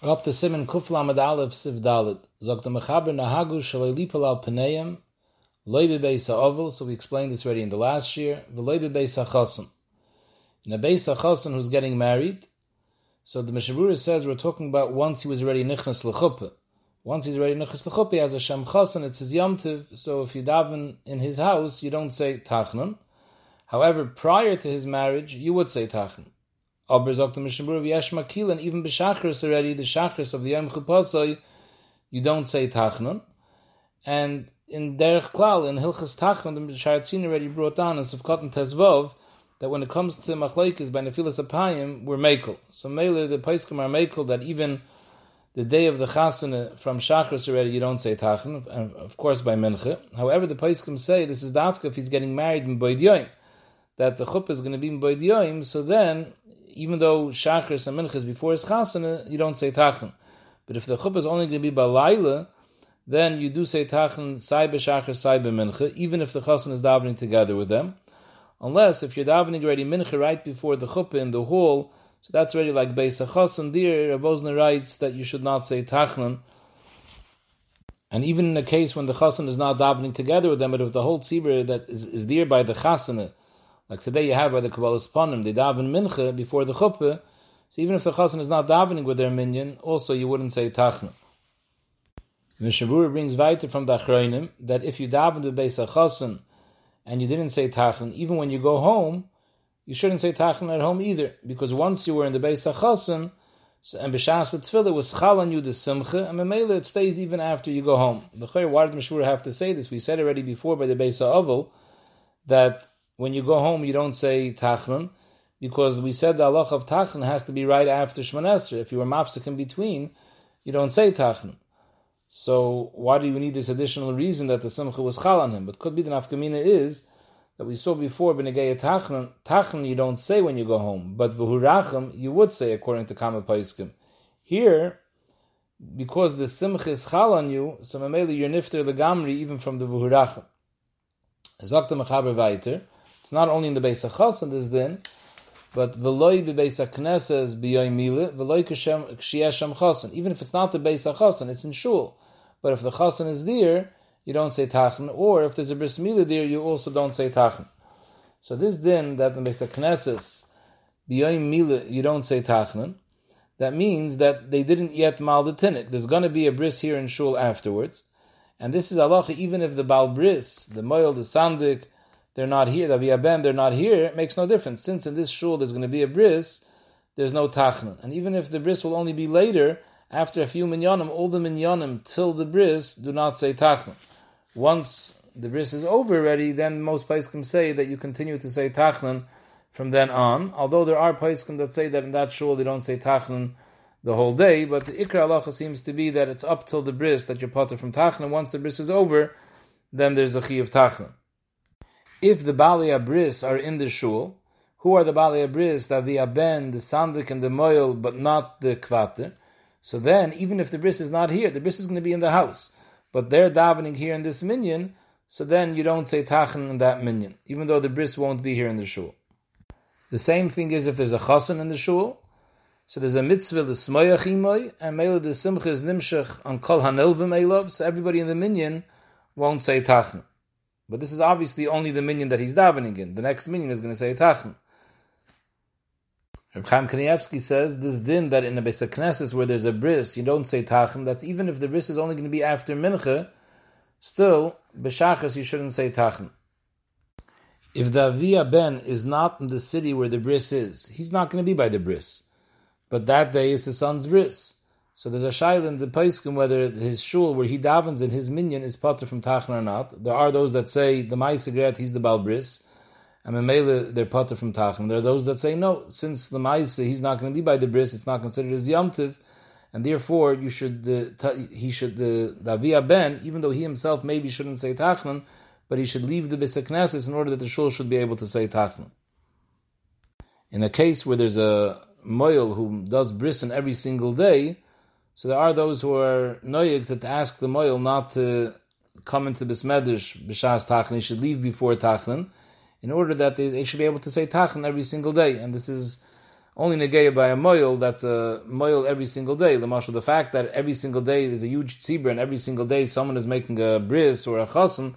Up to Simon Kufla Amad Aleph Siv Dalit. Zok the Mechaber Nahagu Shalei Lipal Al Paneim Loibe Beis HaOvel, so we explained this already in the last year, V'loibe Beis HaChasen. In a Beis HaChasen who's getting married, so the Mishabura says we're talking about once he was already Nichnas L'chuppah. Once he's already Nichnas L'chuppah, has a Shem Chasen, it's his Yomtiv, so if you daven in his house, you don't say Tachnun. However, prior to his marriage, you would say Tachnun. Aber sagt the Mishnah Yesh and even B'Shachris already, the Shachris of the Yom Chuppasoi, you don't say Tachnun. And in Derech Klal, in Hilchas Tachnun, the Sharatzin already brought down in Sivkot and Tezvov, that when it comes to Machlaikis by Nefilas Apayim, we're Mekel. So Mele, the Paiskim are Mekel, that even the day of the Chasana from Shachris already, you don't say Tachnun, and of course by Mincha. However, the Paiskim say this is Dafka if he's getting married in Yoim, that the Chuppah is going to be Boyd Yoim, so then even though Shachris and Minchas before his Chasana, you don't say Tachan. But if the chuppah is only going to be Balayla, then you do say Tachan, Sai B'Shachris, Sai B'Mincha, even if the Chasana is davening together with them. Unless if you're davening already Mincha right before the chuppah in the hall, so that's already like Beis HaChasan, there, Rabozna writes that you should not say Tachan. And even in a case when the Chasan is not davening together with them, but if the whole tzibur that is, is there by the Chasana, like today you have by the Kabbalas Panim, they daven mincha before the chuppah. So even if the chassan is not davening with their minyan, also you wouldn't say tachna. Mishabura brings weiter from the Achroinim that if you daven the Beis chassan and you didn't say tachna, even when you go home, you shouldn't say tachna at home either, because once you were in the Beis chassan, so, and b'shas the tefillah was chal on you the simcha, and memela it stays even after you go home. The Chayr, why did Mishmur have to say this? We said already before by the Beis Oval that when you go home, you don't say Tachnun, because we said the halach of Tachnun has to be right after Shemoneh Esrei. If you were mafsik in between, you don't say Tachnun. So why do you need this additional reason that the Simcha was chal on him? But could be the nafkamina is that we saw before Benegaya Tachnun, Tachnun you don't say when you go home, but V'hurachim you would say according to Kama Paiskim. Here, because the Simcha is chal on you, so Mameli you're nifter legamri even from the V'hurachim. Zokta Mechaber weiter, it's not only in the Beis HaChas this din, but v'loy bebeis HaKnesses b'yoy mile, v'loy k'shiyeshem chasen. Even if it's not the Beis HaChasan, it's in shul. But if the chasen is there, you don't say tachan, or if there's a bris mila there, you also don't say tachan. So this din that in Beis HaKnesses b'yoy mile, you don't say tachan, that means that they didn't yet mal the tinnik. There's going to be a bris here in shul afterwards. And this is Allah even if the bal bris, the moil, the sandik, they're not here, the Aviyaben, they're not here, it makes no difference. Since in this shul there's going to be a bris, there's no tachna. And even if the bris will only be later, after a few minyanim, all the minyanim till the bris do not say tachna. Once the bris is over already, then most paiskim say that you continue to say tachnan from then on. Although there are paiskim that say that in that shul they don't say tachnan the whole day, but the ikra halacha seems to be that it's up till the bris that you're potter from tachnan. Once the bris is over, then there's a chi of tachnan if the Bali Abris are in the shul, who are the Bali Abris? The Aviaben, the Sandik, and the Moil, but not the Kvater. So then, even if the bris is not here, the bris is going to be in the house. But they're davening here in this minyan, so then you don't say tachan in that minyan, even though the bris won't be here in the shul. The same thing is if there's a chasen in the shul, so there's a mitzvah the smoyach imoy, and mele the simcha is nimshach on kol hanelvim elov, so everybody in the minyan won't say tachan. But this is obviously only the minyan that he's davening in. The next minyan is going to say tachan. Reb Chaim Kanievsky says this din that in a Beis Knesses where there's a bris, you don't say tachan. That's even if the bris is only going to be after mincha, still b'shachas you shouldn't say tachan. If the Avia Ben is not in the city where the bris is, he's not going to be by the bris. But that day is his son's bris. So there's a shail in the Paiskim whether his shul where he davens and his minyan is potter from Tachna or not. There are those that say the Maisegret, he's the Balbris, and Memele, they're potter from Tachna. There are those that say no, since the Maise, he's not going to be by the bris, it's not considered as Yomtiv, and therefore you should, uh, he should, the Davia Ben, even though he himself maybe shouldn't say Tachnan, but he should leave the Bisaknesis in order that the shul should be able to say Tachnan. In a case where there's a moil who does bris every single day, so there are those who are noyig to, to ask the moil not to come into bismedish b'shas tachan. He should leave before tachan, in order that they, they, should be able to say tachan every single day. And this is only negeya by a moil that's a moil every single day. The marshal, the fact that every single day there's a huge tzibra and every single day someone is making a bris or a chasen,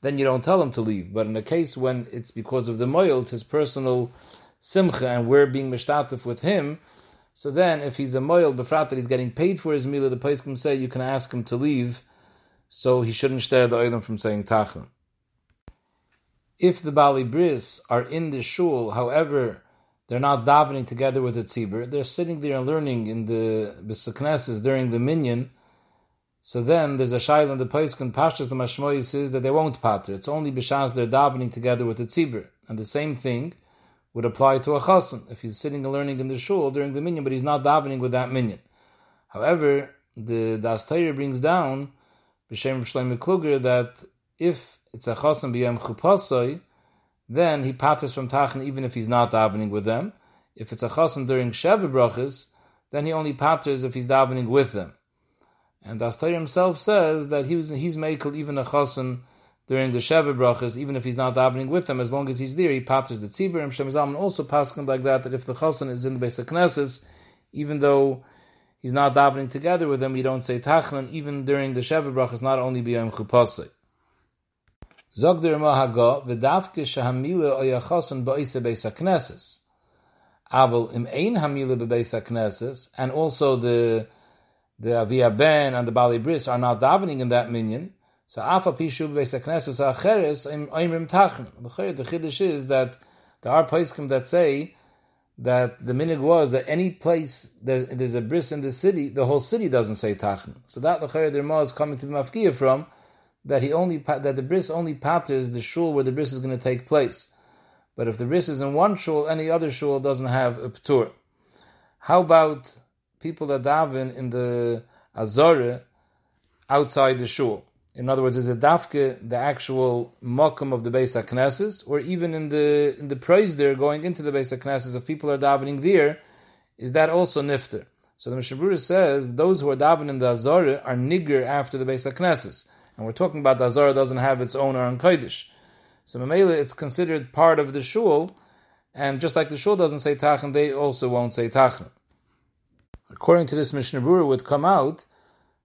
then you don't tell him to leave. But in a case when it's because of the moil, it's his personal simcha, and we're being mishtatif with him, so then if he's a moil befrat that he's getting paid for his mila, the can say you can ask him to leave, so he shouldn't stare the oilam from saying tachin. If the Bali Bris are in the shul, however, they're not davening together with the tzibur. They're sitting there and learning in the bisakneses during the minyan. So then there's a shail in the Paiskan Pashas the Mashmoy says that they won't pater. It's only b'shas they're davening together with the tzibur. And the same thing would apply to a chasen if he's sitting and learning in the shul during the minyan, but he's not davening with that minyan. However, the Das brings down b'shem Shlomo Kluger that if it's a chasen b'yam chupasai, then he patters from Tachan even if he's not davening with them. If it's a chasen during Sheva brachas, then he only patters if he's davening with them. And Astayr himself says that he was he's makel even a chasen during the Sheva brachas, even if he's not davening with them, as long as he's there, he patters the tzibur. And Shemazalman also paskin like that, that if the chasen is in the basic Knesses, even though he's not davening together with them, we don't say tachlan, even during the Sheva brachas, not only b'yam chupasei. Zog der Mahaga, v'davke shehamile oyachason ba'isa beis HaKnesses. Aval im ein hamile bebeis HaKnesses, and also the the Avia Ben and the Bali Bris are not davening in that minyan, so afa pishu bebeis HaKnesses acheres oimrim tachn. The chiddush is that there are poskim that say that the minig was that any place there's, there's a bris in the city, the whole city doesn't say tachn. So that the Chayr is coming to be mafkiya from, that he only that the bris only patters the shul where the bris is going to take place. But if the bris is in one shul, any other shul doesn't have a ptur. How about people that daven in the azore outside the shul? In other words, is it dafke the actual mokum of the Beis HaKnesses, or even in the in the praise there going into the Beis HaKnesses, if people are davening there, is that also nifter? So the Mishabura says those who are davening in the Azara are nigger after the Beis HaKnesses. And we're talking about the Azara doesn't have its own Aron Kodesh. So Mamela, it's considered part of the shul, and just like the shul doesn't say Tachan, they also won't say Tachan. According to this Mishnah Berurah, would come out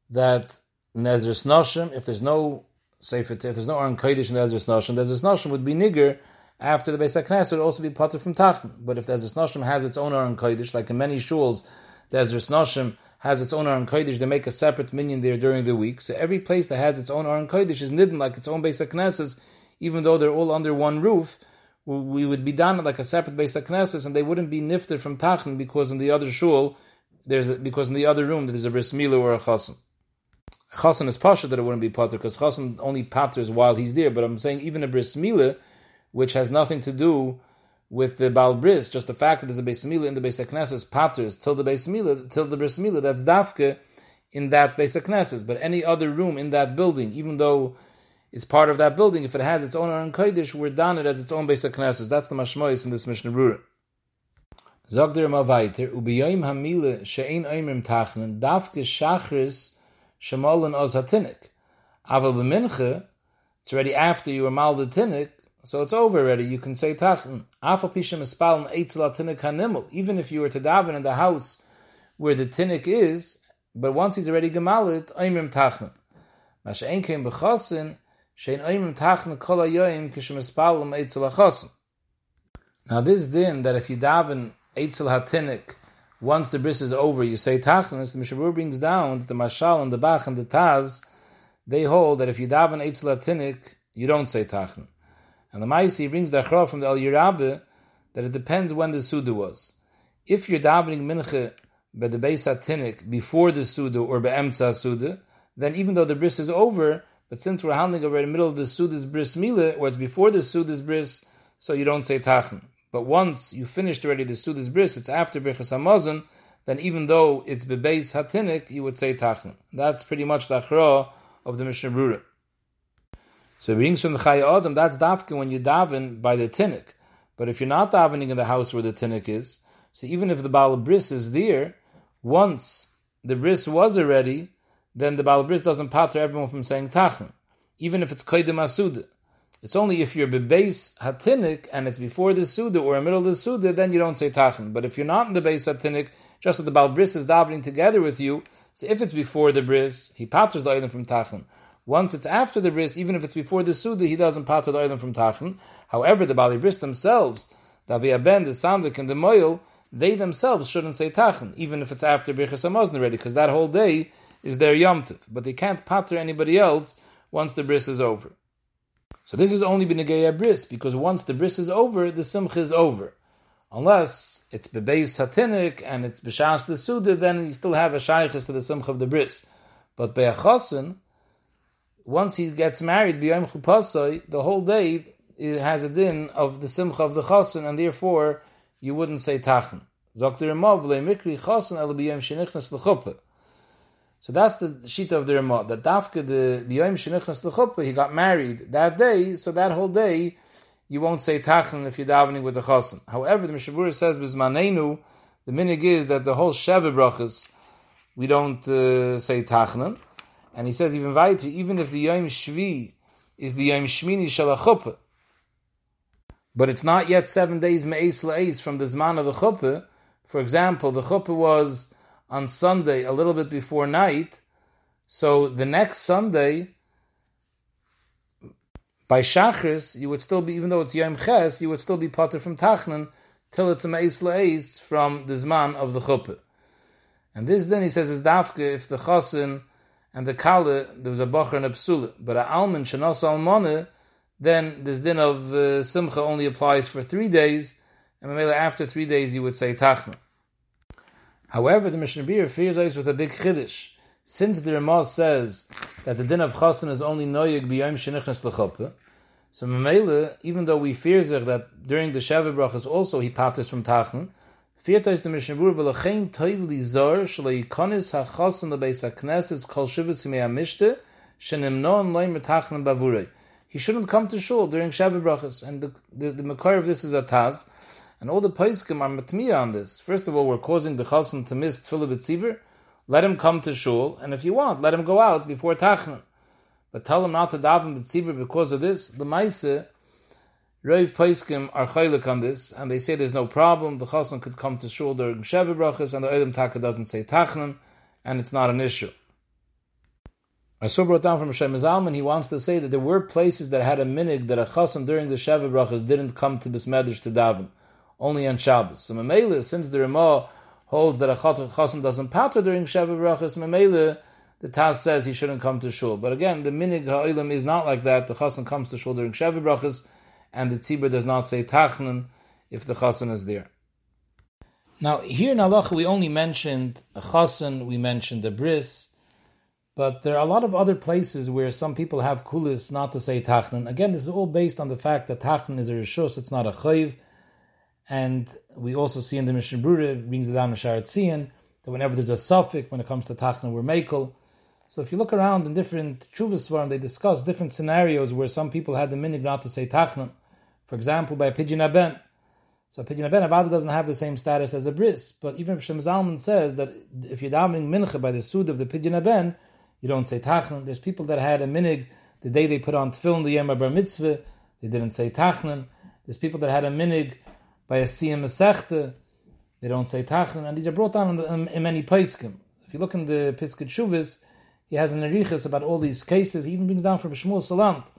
that Nezris Noshim, if there's no Sefer, if there's no Aron Kodesh in Nezris Noshim, Nezris Noshim would be nigger after the Beis HaKnesset would also be potter from Tachan. But if Nezris Noshim has its own Aron Kodesh, like in many shuls, the Ezras Noshim has its own Aron Kodesh, they make a separate minyan there during the week. So every place that has its own Aron Kodesh is nidden like its own Beis HaKnesses, even though they're all under one roof. We would be done like a separate Beis HaKnesses, and they wouldn't be nifted from Tachan because in the other shul, there's a, because in the other room there's a bris milah or a chasen. Chasen is pasha that it wouldn't be pater because chasen only paters while he's there. But I'm saying even a bris milah, which has nothing to do with the Baal Bris, just the fact that there's a Beis Mila in the Beis Knesses patters till the Beis Mila, till the Bris Mila, that's dafke in that Beis Knesses. But any other room in that building, even though it's part of that building, if it has its own Aron Kodesh, we're done it as its own Beis Knesses. That's the Mashmois in this Mishnah Berurah. Zogder ma weiter, ubiyoim hamile she'ein oimrim tachnen, dafke shachris shemolen oz hatinik. Aval b'minche, it's already after you were mal the tinik, so it's over already. You can say tachin. Even if you were to daven in the house where the tinnik is, but once he's already gemalit, oimim tachin. Masha'en kein b'chosin, shein oimim tachin kol hayoyim kishemispalum eitzel achosin. Now this din that if you daven eitzel hatinik, once the bris is over, you say tachin, the Mishabur brings down that the Mashal and the Bach and the Taz, they hold that if you daven eitzel latinik, you don't say tachin. And the Maisi brings the Achra from the Eliyah Rabbah that it depends when the Suda was. If you're davening mincha by the Beis HaTinik before the Suda or Be'emtza Suda, then even though the bris is over, but since we're handling over in the middle of the Suda's bris mila, or it's before the Suda's bris, so you don't say tachin. But once you finished already the Suda's bris, it's after Birchas Hamazon, then even though it's Bebeis HaTinik, you would say tachin. That's pretty much the Achra of the Mishnah Berurah. So it brings from the Chayei Adam, that's dafka when you daven by the tinnik. But if you're not davening in the house where the tinnik is, so even if the Baal Bris is there, once the bris was already, then the Baal Bris doesn't patter everyone from saying tachin, even if it's koidim asuda. It's only if you're bebeis hatinik and it's before the suda or in the middle of the suda, then you don't say tachan. But if you're not in the base hatinik, just that the balbris is davening together with you, so if it's before the bris, he paters the item from tachan. Once it's after the bris, even if it's before the suda, he doesn't pater the item from tachan. However, the bali bris themselves, the aviaben, the sandik, and the moil, they themselves shouldn't say tachan, even if it's after birchas hamazon already, because that whole day is their yomtiv. But they can't pater anybody else once the bris is over. So this is only b'negeya bris, because once the bris is over, the simcha is over. Unless it's bebeis hatinik and it's b'shas the suda, then you still have a shaykhis to the simcha of the bris. But be'achosin, once he gets married, b'yom chupasai, the whole day it has a din of the simcha of the chosin, and therefore you wouldn't say tachan. Zok the Ramah, mikri chosin el b'yom shenichnas l'chuppah. So that's the sheet of the Ramah, that Dafka, the B'yoim Shenichnas L'chuppah, he got married that day, so that whole day, you won't say Tachan if you're davening with the Chosim. However, the Mishabura says, Bizmanenu, the minig is that the whole Sheva Brachas, we don't uh, say Tachnan. And he says even weiter, even if the Yom Shvi is the Yom Shmini Shalachuppah, but it's not yet seven days Me'ez La'ez from the Zman of the Chuppah. For example, the Chuppah was on Sunday a little bit before night. So the next Sunday, by Shachris, you would still be, even though it's Yom Ches, you would still be potter from Tachnan till it's a Meis La'is from the Zman of the Chuppah. And this then he says is Dafke if the Chosin and the Kale, there was a Bocher and a Psula. But a Alman, Shanos Almane, then this din of uh, Simcha only applies for three days, and after three days you would say Tachnan. However, the Mishnah Berurah fears us with a big chiddush. Since the Ramah says that the din of chasen is only noyig b'yom shenichnas l'choppe, so Mamela, even though we fear that during the Sheva brachas also he patters from tachen, feared us the Mishnah Berurah v'lachein toiv li zor shlo yikonis ha-chasen lebeis ha-knesses kol shivas yimei ha-mishte shenimnon loim metachnen bavurei. He shouldn't come to shul during Sheva brachas, and the, the, the makar of this is a taz, and all the Paiskim are matmiya on this. First of all, we're causing the Chassan to miss Tfilah B'tzibur. Let him come to shul, and if you want, let him go out before Tachna. But tell him not to daven B'tzibur because of this. The Maise, Rav Paiskim are chaylik on this, and they say there's no problem. The Chassan could come to shul during Sheva Brachas, and the Edom Taka doesn't say Tachna, and it's not an issue. I saw brought down from Hashem Zalman, he wants to say that there were places that had a minig that a chassan during the Sheva Brachas didn't come to Bismedish to daven only on Shabbos. So Mamela, since the Ramah holds that a chassan doesn't pater during Shabbat brachas, Mamela, the Taz says he shouldn't come to shul. But again, the minig ha'ilam is not like that. The chassan comes to shul during Shabbat brachas, and the tzibur does not say tachnan if the chassan is there. Now, here in Allah, we only mentioned a chassan, we mentioned a bris, but there are a lot of other places where some people have kulis not to say tachnan. Again, this is all based on the fact that tachnan is a rishus, it's not a chayiv. And we also see in the Mishnah Berurah, brings it down in Sharat Tzion, that whenever there's a suffix, when it comes to Tachna, we're Mekel. So if you look around in different Chuvasvarim, they discuss different scenarios where some people had the minig not to say Tachna. For example, by a Pidgin aben. So a Pidgin aben, Avada doesn't have the same status as a bris, but even Shem Zalman says that if you're davening mincha by the sud of the Pidgin aben, you don't say Tachna. There's people that had a minig the day they put on tefillin the Yom Bar Mitzvah, they didn't say Tachna. There's people that had a minig by a Siyam Masechte, they don't say Tachan, and these are brought down in, in, in many Paiskim. If you look in the Piskei Teshuvos, he has an Erichas about all these cases. He even brings down from Shmuel Salant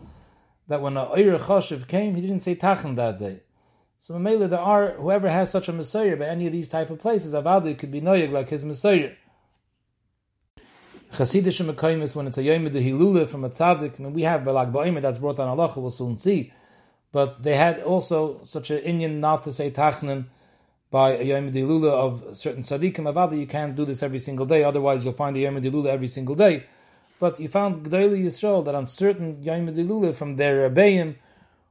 that when a Eir Choshev came, he didn't say Tachan that day. So Mamela, there are, whoever has such a Messiah by any of these type of places, Avadi could be Noyag like his Messiah. Chasidish Mekaimis, when it's a Yom Hilula from a Tzaddik, I mean, we have Balag Ba'imah that's brought down Allah, we'll soon see but they had also such an Indian not to say tachnin by a Yom of certain tzaddikim avada. You can't do this every single day, otherwise you'll find the Yom every single day. But you found G'dayli Yisrael that on certain Yom from their Rebbeim,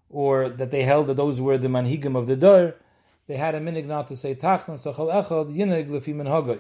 or that they held that those were the manhigim of the Dor, they had a minig not to say tachnin, so chal echad yinig lefi